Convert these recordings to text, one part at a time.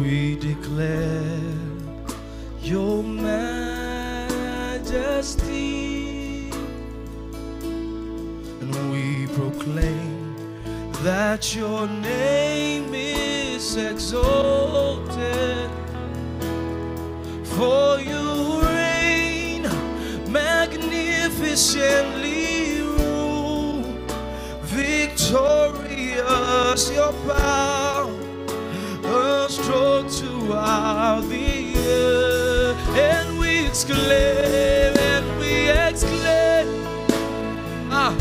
We declare your majesty, and we proclaim that your name is exalted. For you reign magnificently, rule victorious, your power a stroke throughout the earth, and we exclaim, and we exclaim, ah,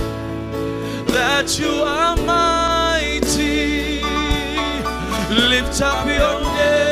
that you are mighty. Lift up your name,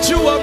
that you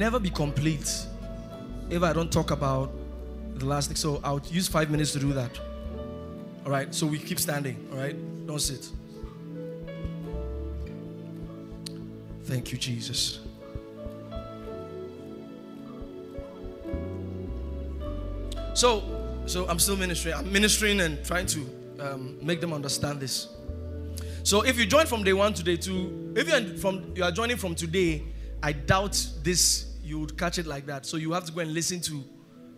never be complete if I don't talk about the last thing. So I'll use five minutes to do that. All right. So we keep standing. All right. Don't sit. Thank you, Jesus. So, so I'm still ministering. I'm ministering and trying to um, make them understand this. So if you join from day one to day two, if you from you are joining from today, I doubt this you would catch it like that. So you have to go and listen to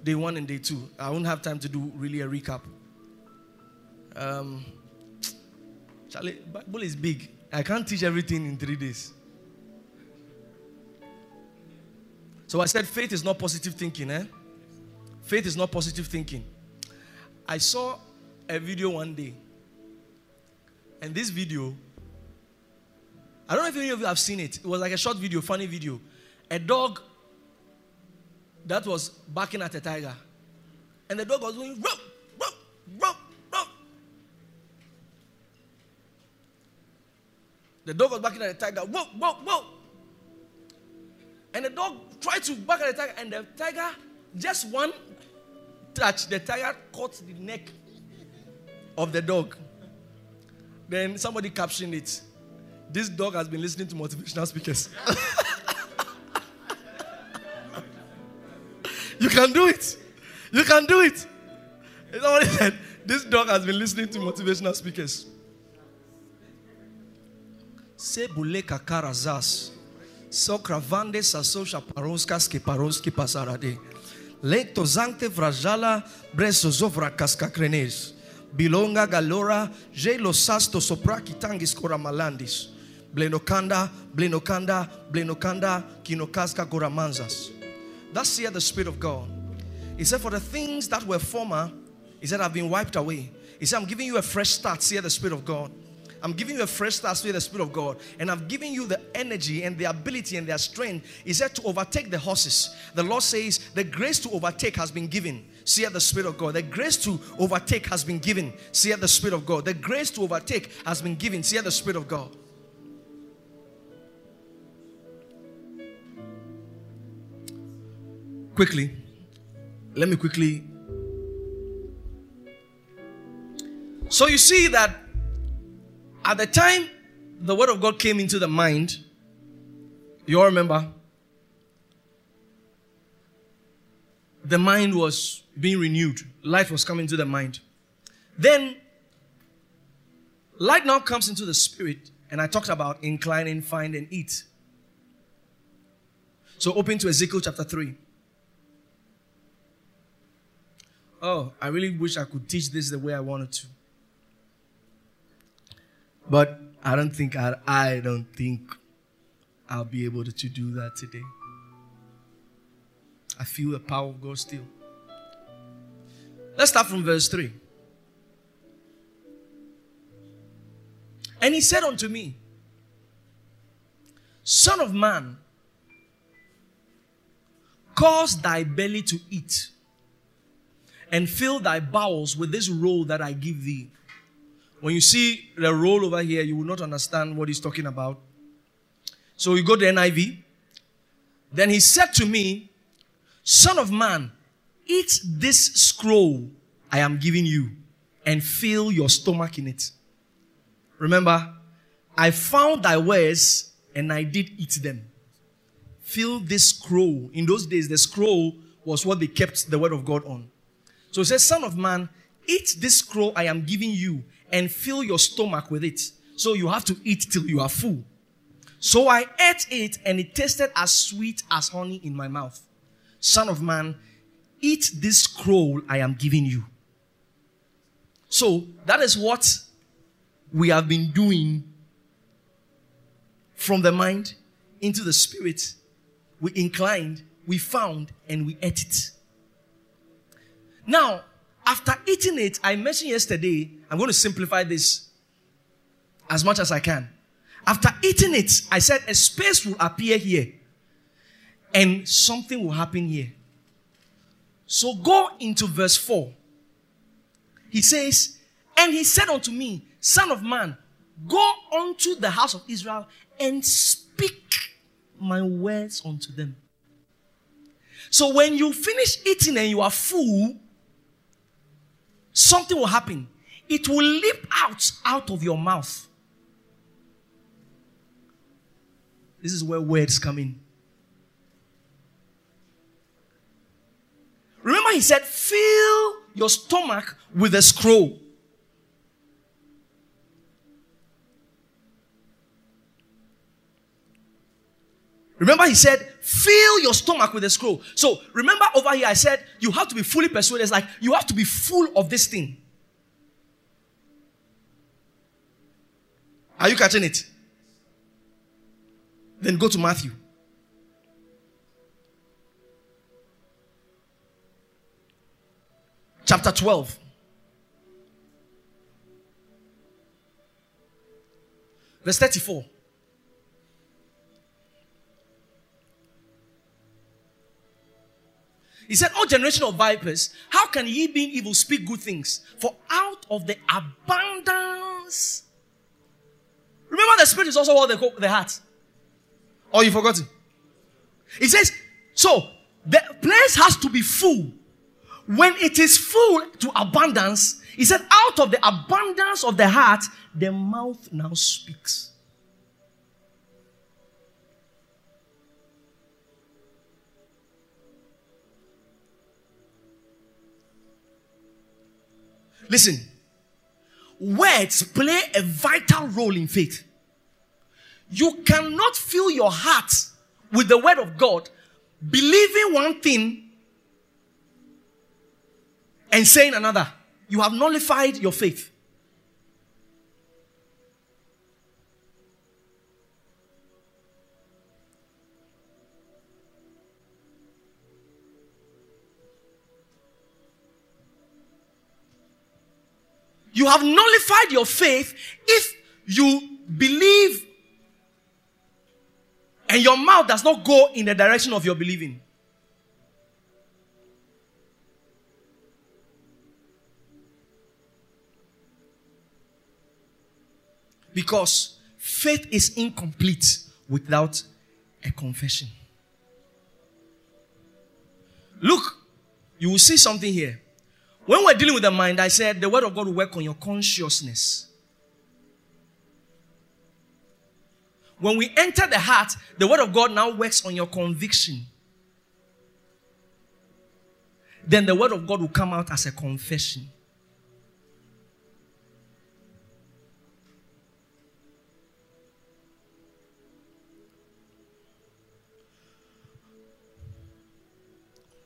day one and day two. I won't have time to do really a recap. Um, Charlie, Bible is big. I can't teach everything in three days. So I said faith is not positive thinking, eh? Faith is not positive thinking. I saw a video one day and this video, I don't know if any of you have seen it. It was like a short video, funny video. A dog that was barking at a tiger. And the dog was going, ruff, ruff, ruff, ruff. The dog was barking at the tiger, whoa, whoa, whoa. And the dog tried to bark at the tiger, and the tiger, just one touch, the tiger caught the neck of the dog. Then somebody captioned it. This dog has been listening to motivational speakers. You can do it. You can do it. Somebody said, This dog has been listening to motivational speakers. Sebule kakarazas. Sokravande sasosha paronskas ke paronski pasarade. Leto zante vrajala breso zovra kaskakrenes. Bilonga galora je lo sasto sopra kitangis koramalandis. Blenokanda, blenokanda, blenokanda, kinokaska goramanzas. That's here the Spirit of God. He said, For the things that were former, he said, have been wiped away. He said, I'm giving you a fresh start, here the Spirit of God. I'm giving you a fresh start, here the Spirit of God. And I'm giving you the energy and the ability and their strength. He said to overtake the horses. The Lord says, The grace to overtake has been given. See the Spirit of God. The grace to overtake has been given. See the Spirit of God. The grace to overtake has been given. See the Spirit of God. Quickly, let me quickly. So you see that at the time the word of God came into the mind, you all remember? The mind was being renewed, light was coming to the mind. Then, light now comes into the spirit, and I talked about inclining, find, and eat. So, open to Ezekiel chapter 3. Oh, I really wish I could teach this the way I wanted to. But I don't think I, I don't think I'll be able to, to do that today. I feel the power of God still. Let's start from verse 3. And he said unto me, Son of man, cause thy belly to eat and fill thy bowels with this roll that I give thee. When you see the roll over here, you will not understand what he's talking about. So you go to NIV. Then he said to me, Son of man, eat this scroll I am giving you and fill your stomach in it. Remember, I found thy words and I did eat them. Fill this scroll. In those days, the scroll was what they kept the word of God on. So he says, Son of man, eat this scroll I am giving you and fill your stomach with it. So you have to eat till you are full. So I ate it and it tasted as sweet as honey in my mouth. Son of man, eat this scroll I am giving you. So that is what we have been doing from the mind into the spirit. We inclined, we found, and we ate it. Now, after eating it, I mentioned yesterday, I'm going to simplify this as much as I can. After eating it, I said a space will appear here and something will happen here. So go into verse 4. He says, And he said unto me, Son of man, go unto the house of Israel and speak my words unto them. So when you finish eating and you are full, something will happen. It will leap out out of your mouth. This is where words come in. Remember, he said, fill your stomach with a scroll. Remember, he said, fill your stomach with a scroll. So, remember over here, I said, you have to be fully persuaded. It's like you have to be full of this thing. Are you catching it? Then go to Matthew. Chapter 12. Verse 34. He said, Oh, generation of vipers, how can ye being evil speak good things? For out of the abundance. Remember, the spirit is also what they call the heart. Oh, you forgot it? He says, so the place has to be full. When it is full to abundance, he said, out of the abundance of the heart, the mouth now speaks. Listen, words play a vital role in faith. You cannot fill your heart with the word of God, believing one thing and saying another. You have nullified your faith. You have nullified your faith if you believe and your mouth does not go in the direction of your believing. Because faith is incomplete without a confession. Look, you will see something here. When we're dealing with the mind, I said the word of God will work on your consciousness. When we enter the heart, the word of God now works on your conviction. Then the word of God will come out as a confession.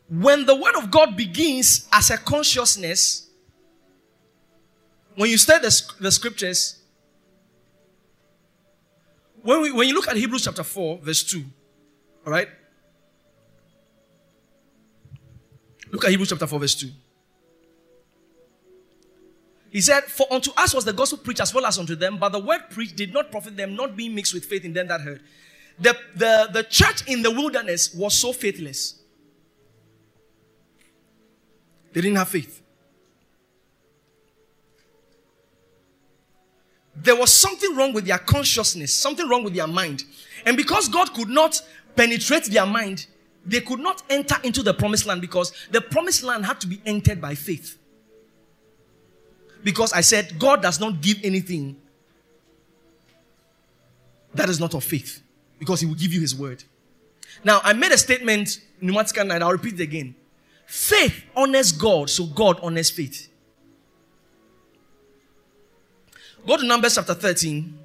When the word of God begins as a consciousness, when you study the, the scriptures, when, we, when you look at Hebrews chapter 4, verse 2, all right? Look at Hebrews chapter 4, verse 2. He said, For unto us was the gospel preached as well as unto them, but the word preached did not profit them, not being mixed with faith in them that heard. The, the, the church in the wilderness was so faithless they didn't have faith. There was something wrong with their consciousness, something wrong with their mind. And because God could not penetrate their mind, they could not enter into the promised land because the promised land had to be entered by faith. Because I said, God does not give anything that is not of faith because He will give you His word. Now, I made a statement Pneumatica night, I'll repeat it again. Faith honors God, so God honors faith. Go to Numbers chapter 13.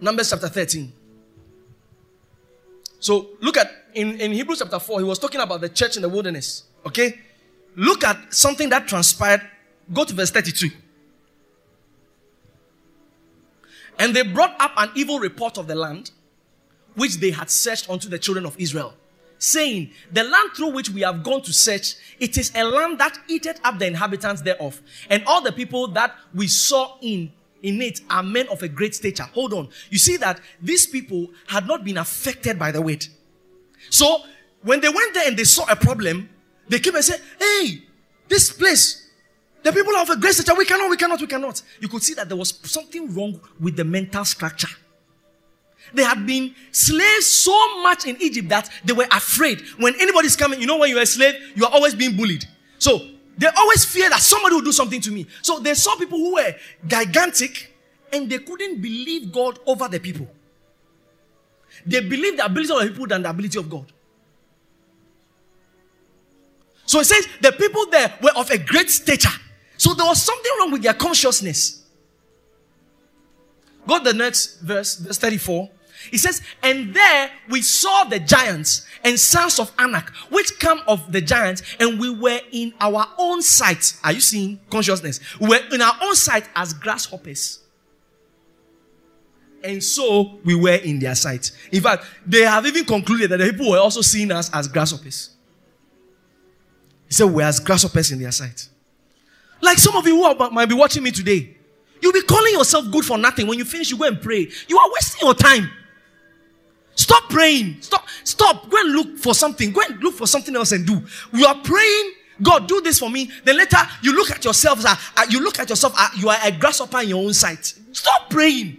Numbers chapter 13. So look at in, in Hebrews chapter 4, he was talking about the church in the wilderness. Okay? Look at something that transpired. Go to verse 32. And they brought up an evil report of the land, which they had searched unto the children of Israel, saying, The land through which we have gone to search, it is a land that eateth up the inhabitants thereof. And all the people that we saw in in it are men of a great stature. Hold on. You see that these people had not been affected by the weight. So when they went there and they saw a problem, they came and said, Hey, this place, the people of a great stature, we cannot, we cannot, we cannot. You could see that there was something wrong with the mental structure. They had been slaves so much in Egypt that they were afraid. When anybody's coming, you know, when you're a slave, you are always being bullied. So they always fear that somebody will do something to me. So they saw people who were gigantic and they couldn't believe God over the people. They believed the ability of the people than the ability of God. So it says the people there were of a great stature. So there was something wrong with their consciousness. Go to the next verse, verse 34. It says, And there we saw the giants and sons of Anak, which come of the giants, and we were in our own sight. Are you seeing consciousness? We were in our own sight as grasshoppers. And so we were in their sight. In fact, they have even concluded that the people were also seeing us as grasshoppers. He said, We're as grasshoppers in their sight. Like some of you who are, might be watching me today. You'll be calling yourself good for nothing. When you finish, you go and pray. You are wasting your time. Stop praying. Stop. Stop. Go and look for something. Go and look for something else and do. You are praying. God, do this for me. Then later, you look at yourself. Uh, uh, you look at yourself. Uh, you are a grasshopper in your own sight. Stop praying.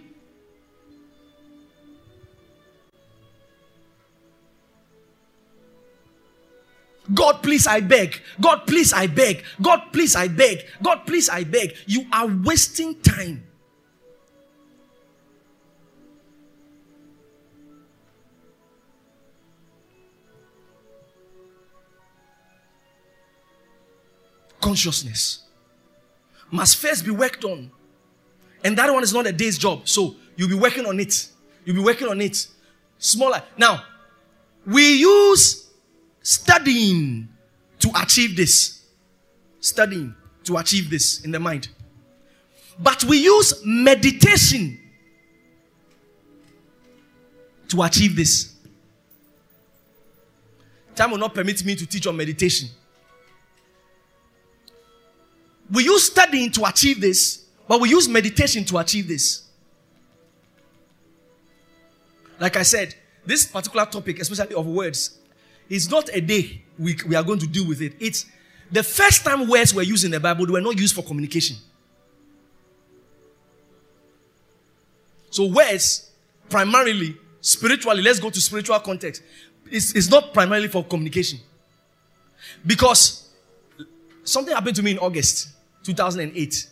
God, please, I beg. God, please, I beg. God, please, I beg. God, please, I beg. You are wasting time. Consciousness must first be worked on. And that one is not a day's job. So you'll be working on it. You'll be working on it. Smaller. Now, we use studying to achieve this. Studying to achieve this in the mind. But we use meditation to achieve this. Time will not permit me to teach on meditation. We use studying to achieve this, but we use meditation to achieve this. Like I said, this particular topic, especially of words, is not a day we, we are going to deal with it. It's the first time words were used in the Bible, they were not used for communication. So, words, primarily, spiritually, let's go to spiritual context, it's, it's not primarily for communication. Because something happened to me in August 2008.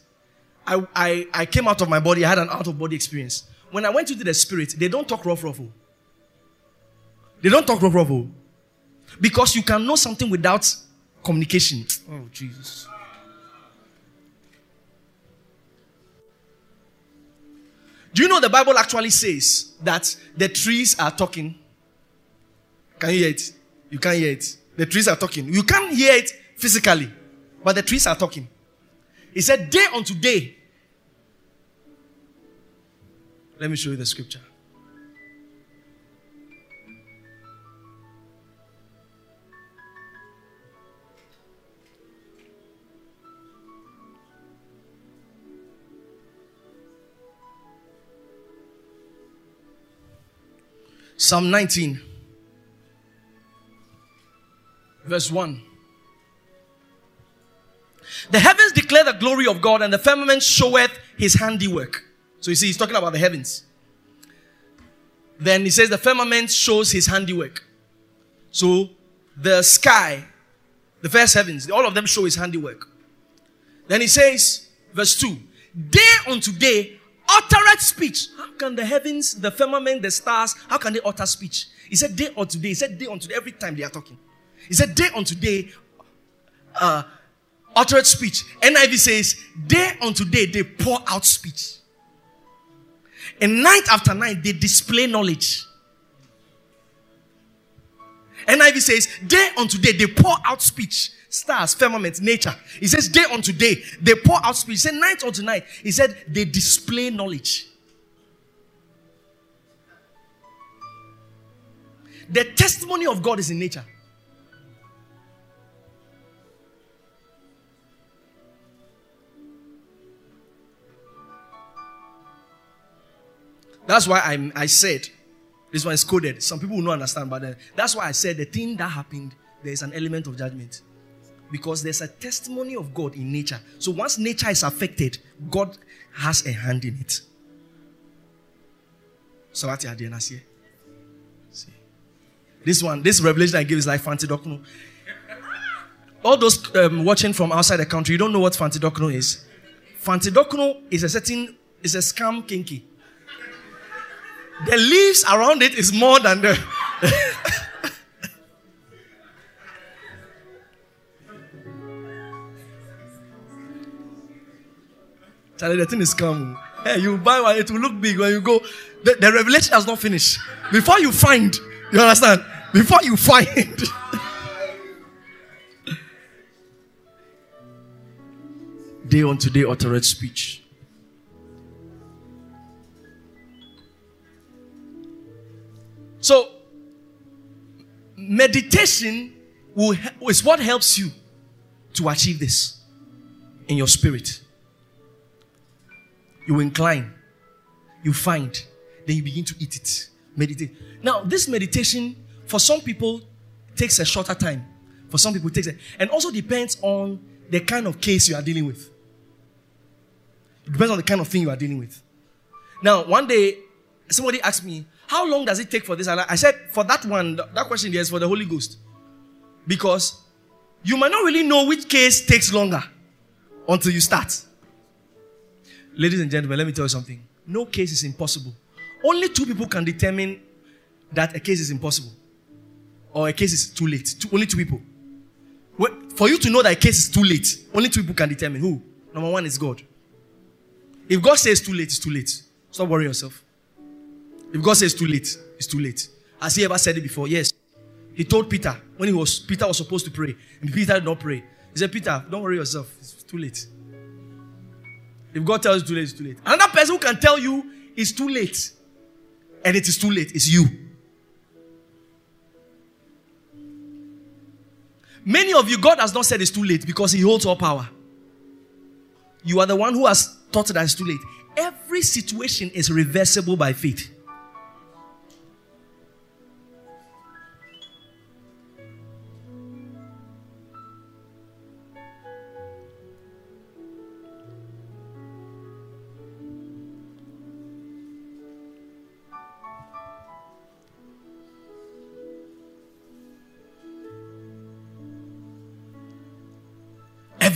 I, I, I came out of my body, I had an out of body experience. When I went into the spirit, they don't talk rough, rough. They don't talk rough, rough. Because you can know something without communication. Oh, Jesus. Do you know the Bible actually says that the trees are talking? Can you hear it? You can't hear it. The trees are talking. You can't hear it physically, but the trees are talking. He said, Day unto day. Let me show you the scripture. Psalm 19, verse 1. The heavens declare the glory of God, and the firmament showeth his handiwork. So you see, he's talking about the heavens. Then he says the firmament shows his handiwork. So the sky, the first heavens, all of them show his handiwork. Then he says, verse 2 Day unto day uttereth speech. How can the heavens, the firmament, the stars, how can they utter speech? He said day unto day. He said day unto day every time they are talking. He said day unto day uh, uttered speech. NIV says day unto day they pour out speech. And night after night they display knowledge. NIV says day unto day they pour out speech stars, firmament, nature. He says, day unto day, they pour out speech. He said, night unto night. He said, they display knowledge. The testimony of God is in nature. That's why I, I said, this one is coded. Some people will not understand, but then, that's why I said the thing that happened, there is an element of judgment because there's a testimony of God in nature. So once nature is affected, God has a hand in it. So what here? See. This one, this revelation I give is like Fanti Dokno. All those um, watching from outside the country, you don't know what Fanti Dokno is. Fanti Dokno is a certain, is a scam kinky. The leaves around it is more than the. Charlie, the thing is come. Hey, you buy one, it will look big when you go. The, the revelation has not finished. Before you find, you understand? Before you find. day on today uttered speech. So, meditation will, is what helps you to achieve this in your spirit you incline, you find, then you begin to eat it. Meditate. Now, this meditation, for some people, takes a shorter time. For some people, takes a, and also depends on the kind of case you are dealing with. It depends on the kind of thing you are dealing with. Now, one day, somebody asked me, How long does it take for this? And I said, For that one, that question is for the Holy Ghost. Because you might not really know which case takes longer until you start. Ladies and gentlemen, let me tell you something. No case is impossible. Only two people can determine that a case is impossible or a case is too late. Two, only two people. For you to know that a case is too late, only two people can determine who. Number one is God. If God says too late, it's too late. Stop worrying yourself. If God says too late, it's too late. Has he ever said it before? Yes. He told Peter when he was Peter was supposed to pray, and Peter did not pray. He said, Peter, don't worry yourself. It's too late. If God tells you too late, it's too late. Another person who can tell you it's too late, and it is too late, is you. Many of you, God has not said it's too late because He holds all power. You are the one who has thought that it's too late. Every situation is reversible by faith.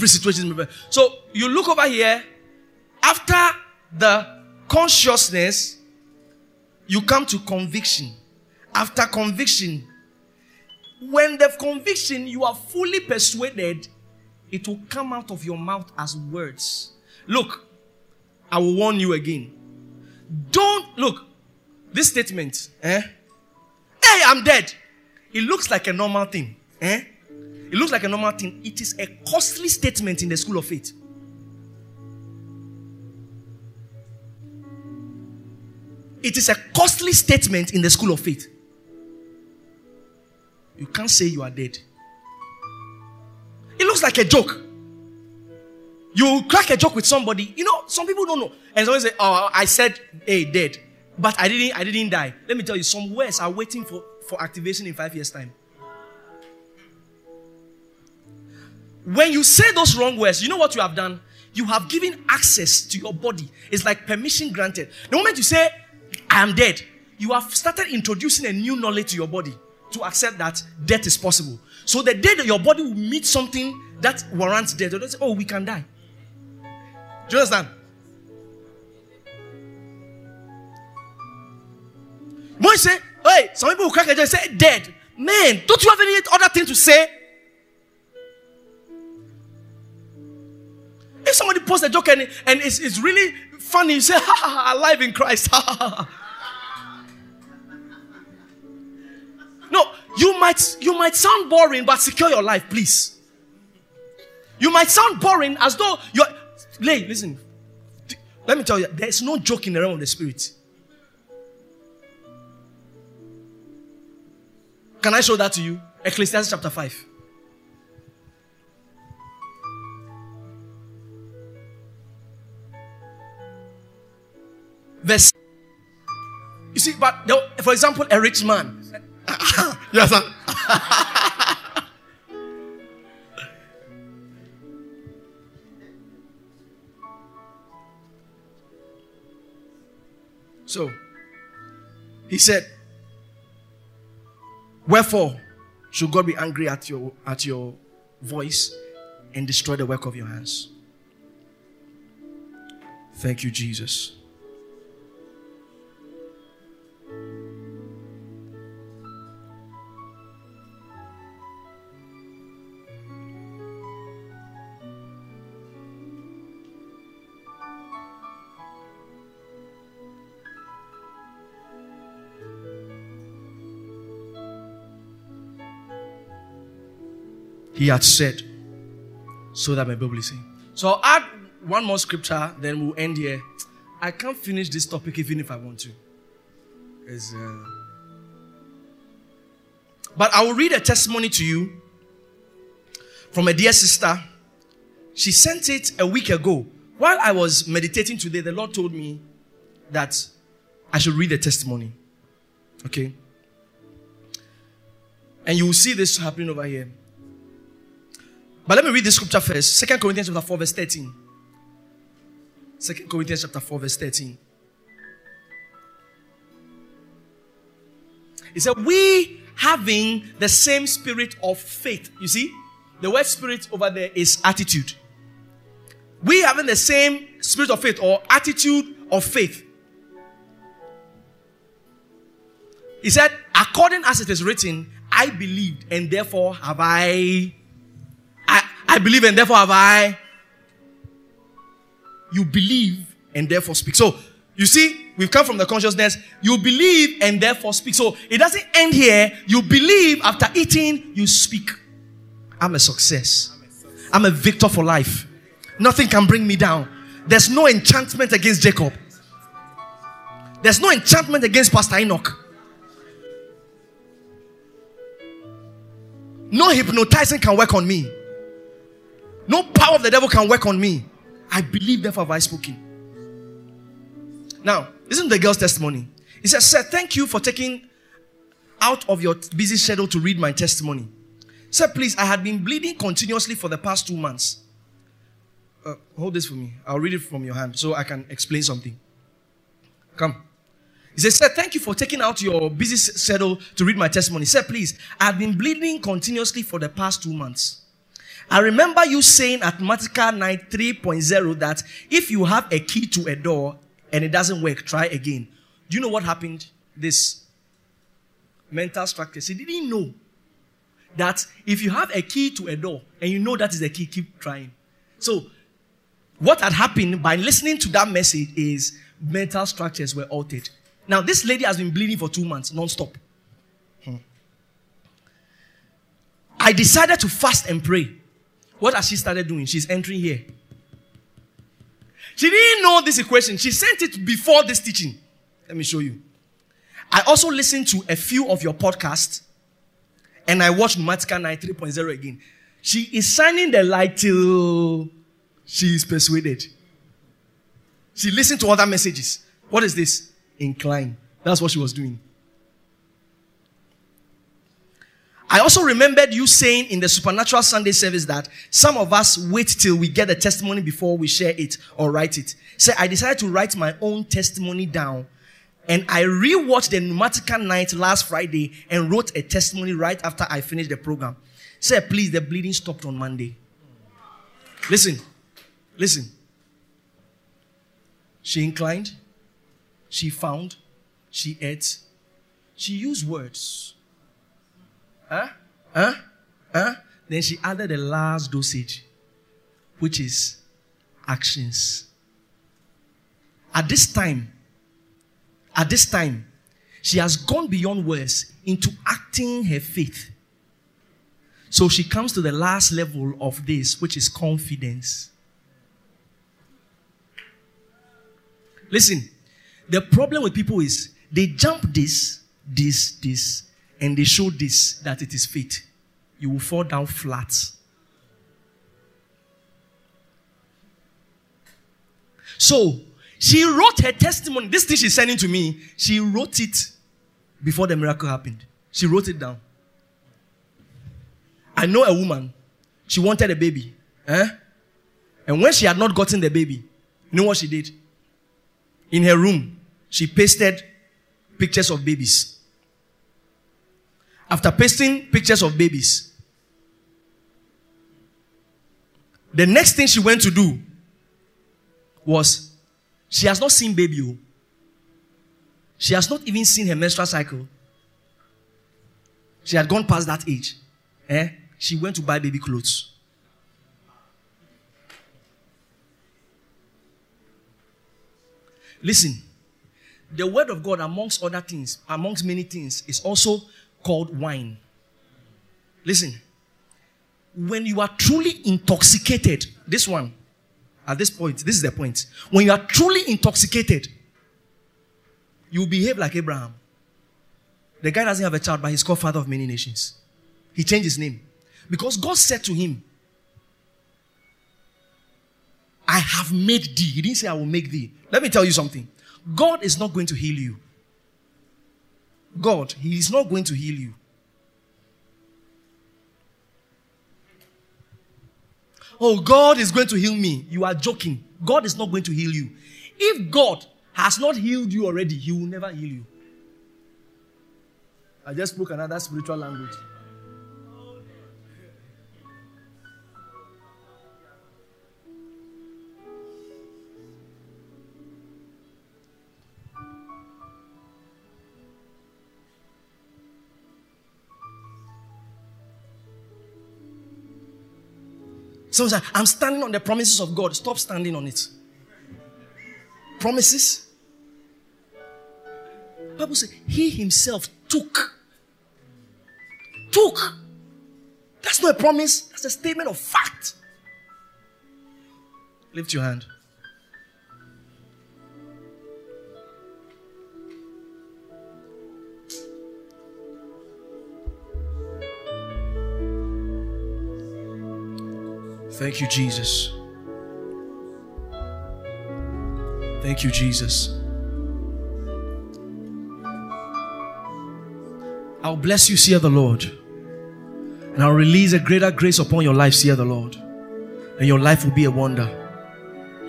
Every situation So you look over here, after the consciousness, you come to conviction. After conviction, when the conviction you are fully persuaded, it will come out of your mouth as words. Look, I will warn you again. Don't look, this statement, eh? Hey, I'm dead. It looks like a normal thing, eh? It looks like a normal thing. It is a costly statement in the school of faith. It is a costly statement in the school of faith. You can't say you are dead. It looks like a joke. You crack a joke with somebody. You know, some people don't know. And someone say, Oh, I said, hey, dead. But I didn't, I didn't die. Let me tell you, some words are waiting for, for activation in five years' time. When you say those wrong words, you know what you have done? You have given access to your body. It's like permission granted. The moment you say, I am dead, you have started introducing a new knowledge to your body to accept that death is possible. So the day that your body will meet something that warrants death, don't say, Oh, we can die. Do you understand? When you say, Hey, some people will crack and say, Dead. Man, don't you have any other thing to say? If somebody posts a joke and, and it's, it's really funny, you say, ha ha ha, alive in Christ. Ha ha ha. No, you might you might sound boring, but secure your life, please. You might sound boring as though you're lay, listen. Let me tell you, there's no joke in the realm of the spirit. Can I show that to you? Ecclesiastes chapter 5. Verse. You see, but for example, a rich man. yes, sir. so, he said, Wherefore should God be angry at your at your voice and destroy the work of your hands? Thank you, Jesus. He had said, so that my Bible is saying. So I'll add one more scripture, then we'll end here. I can't finish this topic even if I want to. Uh... But I will read a testimony to you from a dear sister. She sent it a week ago. While I was meditating today, the Lord told me that I should read the testimony. Okay? And you will see this happening over here. But let me read this scripture first. Second Corinthians chapter 4, verse 13. Second Corinthians chapter 4, verse 13. He said, We having the same spirit of faith. You see, the word spirit over there is attitude. We having the same spirit of faith or attitude of faith. He said, according as it is written, I believed and therefore have I I believe and therefore have I. You believe and therefore speak. So, you see, we've come from the consciousness. You believe and therefore speak. So, it doesn't end here. You believe after eating, you speak. I'm a success. I'm a victor for life. Nothing can bring me down. There's no enchantment against Jacob. There's no enchantment against Pastor Enoch. No hypnotizing can work on me. No power of the devil can work on me. I believe, therefore, have I spoken. Now, listen to the girl's testimony. He says, Sir, thank you for taking out of your busy schedule to read my testimony. Sir, please, I had been bleeding continuously for the past two months. Uh, hold this for me. I'll read it from your hand so I can explain something. Come. He says, Sir, thank you for taking out your busy schedule to read my testimony. Sir, please, I've been bleeding continuously for the past two months. I remember you saying at Mathematica 9 3.0 that if you have a key to a door and it doesn't work, try again. Do you know what happened? This mental structure. He didn't know that if you have a key to a door and you know that is the key, keep trying. So, what had happened by listening to that message is mental structures were altered. Now, this lady has been bleeding for two months non-stop. Hmm. I decided to fast and pray. What has she started doing? She's entering here. She didn't know this equation. She sent it before this teaching. Let me show you. I also listened to a few of your podcasts and I watched Mathematica 9 3.0 again. She is shining the light till she is persuaded. She listened to other messages. What is this? Incline. That's what she was doing. I also remembered you saying in the supernatural Sunday service that some of us wait till we get the testimony before we share it or write it. So I decided to write my own testimony down. And I rewatched the Pneumatica night last Friday and wrote a testimony right after I finished the program. Say, please, the bleeding stopped on Monday. Listen, listen. She inclined, she found, she ate, she used words. Huh? Huh? Huh? Then she added the last dosage, which is actions. At this time, at this time, she has gone beyond words into acting her faith. So she comes to the last level of this, which is confidence. Listen, the problem with people is they jump this, this, this, and they show this that it is faith. You will fall down flat. So she wrote her testimony. This thing she's sending to me, she wrote it before the miracle happened. She wrote it down. I know a woman, she wanted a baby. Eh? And when she had not gotten the baby, you know what she did? In her room, she pasted pictures of babies. After pasting pictures of babies, the next thing she went to do was she has not seen baby. Oh. She has not even seen her menstrual cycle. She had gone past that age. Eh? She went to buy baby clothes. Listen, the word of God, amongst other things, amongst many things, is also called wine. Listen, when you are truly intoxicated, this one, at this point, this is the point. When you are truly intoxicated, you behave like Abraham. The guy doesn't have a child, but he's called father of many nations. He changed his name. Because God said to him, I have made thee. He didn't say, I will make thee. Let me tell you something. God is not going to heal you. God, He is not going to heal you. Oh, God is going to heal me. You are joking. God is not going to heal you. If God has not healed you already, He will never heal you. I just spoke another spiritual language. Someone I'm standing on the promises of God. Stop standing on it. Promises? Bible says he himself took. Took. That's not a promise, that's a statement of fact. Lift your hand. Thank you, Jesus. Thank you, Jesus. I'll bless you, see the Lord. And I'll release a greater grace upon your life, see the Lord. And your life will be a wonder.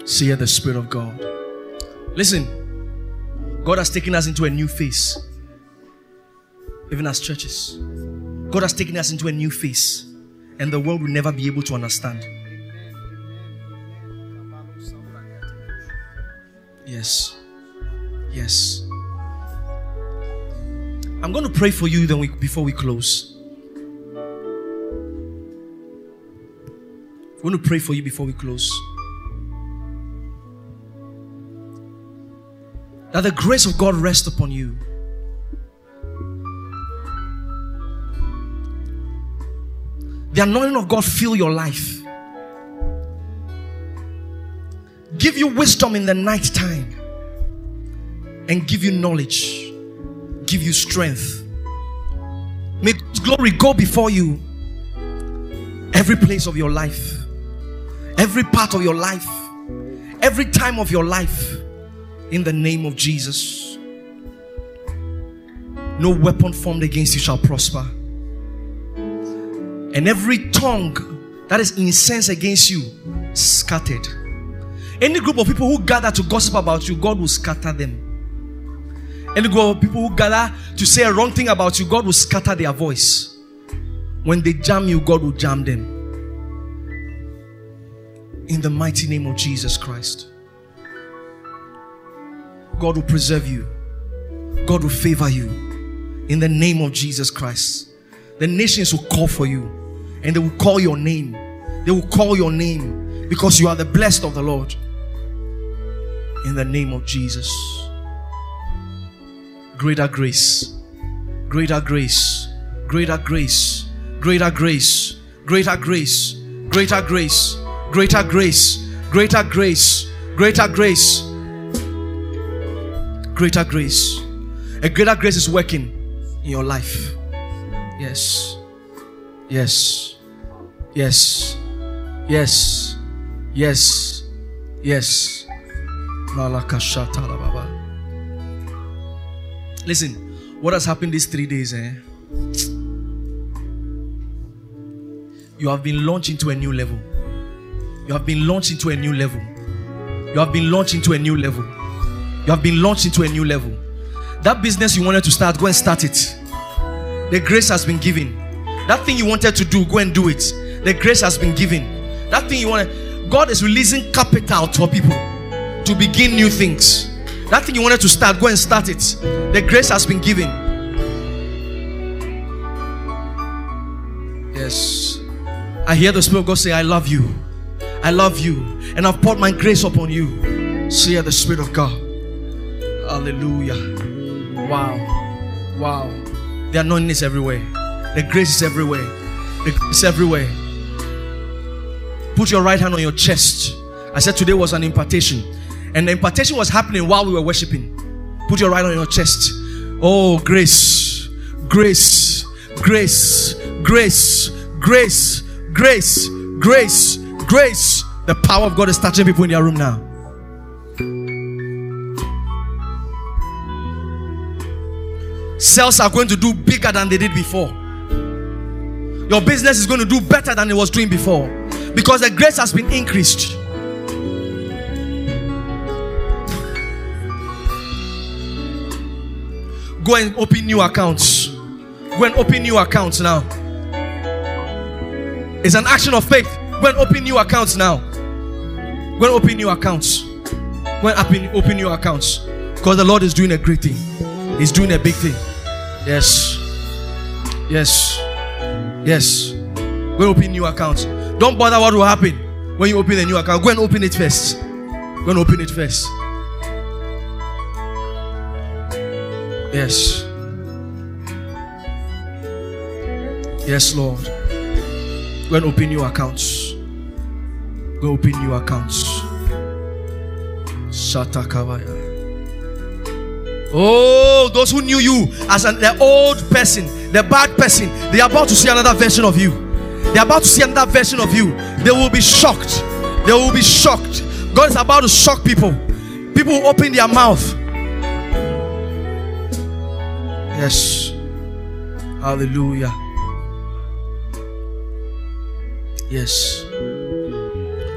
See the Spirit of God. Listen, God has taken us into a new phase, even as churches. God has taken us into a new phase, and the world will never be able to understand. Yes. Yes. I'm going to pray for you then we, before we close. I'm going to pray for you before we close. That the grace of God rest upon you. The anointing of God fill your life. Give you wisdom in the night time and give you knowledge give you strength. May glory go before you. Every place of your life, every part of your life, every time of your life, in the name of Jesus. No weapon formed against you shall prosper. And every tongue that is incensed against you, scattered. Any group of people who gather to gossip about you, God will scatter them. Any group of people who gather to say a wrong thing about you, God will scatter their voice. When they jam you, God will jam them. In the mighty name of Jesus Christ. God will preserve you. God will favor you. In the name of Jesus Christ. The nations will call for you and they will call your name. They will call your name because you are the blessed of the Lord. In the name of Jesus greater grace, greater grace, greater grace, greater grace, greater grace, greater grace, greater grace, greater grace, greater grace, greater grace. A greater grace is working in your life. Yes, yes, yes, yes, yes, yes. Listen, what has happened these three days, eh? You have been launched into a new level. You have been launched into a new level. You have been launched into a new level. You have been launched into a new level. That business you wanted to start, go and start it. The grace has been given. That thing you wanted to do, go and do it. The grace has been given. That thing you wanted, God is releasing capital to people to begin new things. That thing you wanted to start, go and start it. The grace has been given. Yes. I hear the Spirit of God say, I love you. I love you. And I've poured my grace upon you. See the Spirit of God. Hallelujah. Wow. Wow. The anointing is everywhere. The grace is everywhere. The grace is everywhere. Put your right hand on your chest. I said today was an impartation. And the impartation was happening while we were worshiping. Put your right on your chest. Oh, grace, grace, grace, grace, grace, grace, grace, grace. The power of God is touching people in your room now. Sales are going to do bigger than they did before. Your business is going to do better than it was doing before because the grace has been increased. Go and open new accounts. Go and open new accounts now. It's an action of faith. Go and open new accounts now. Go and open new accounts. Go and open, open new accounts. Because the Lord is doing a great thing. He's doing a big thing. Yes. Yes. Yes. Go and open new accounts. Don't bother what will happen when you open a new account. Go and open it first. Go and open it first. Yes. Yes, Lord. Go and open new accounts. Go open new accounts. Shatakavaya. Oh, those who knew you as an the old person, the bad person, they are about to see another version of you. They are about to see another version of you. They will be shocked. They will be shocked. God is about to shock people. People will open their mouth. Yes. Hallelujah. Yes.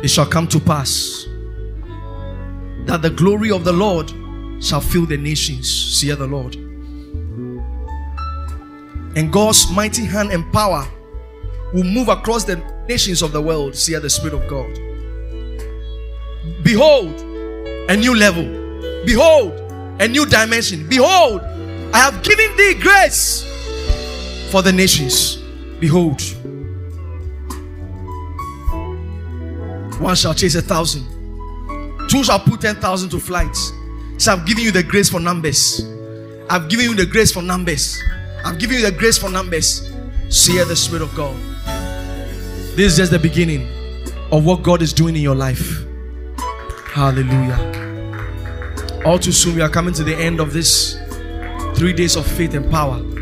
It shall come to pass that the glory of the Lord shall fill the nations, See the Lord. And God's mighty hand and power will move across the nations of the world, See the Spirit of God. Behold, a new level. Behold, a new dimension. Behold, I have given thee grace for the nations. Behold, one shall chase a thousand, two shall put ten thousand to flight. So I've given you the grace for numbers. I've given you the grace for numbers. I've given you the grace for numbers. See the Spirit of God. This is just the beginning of what God is doing in your life. Hallelujah. All too soon, we are coming to the end of this three days of faith and power.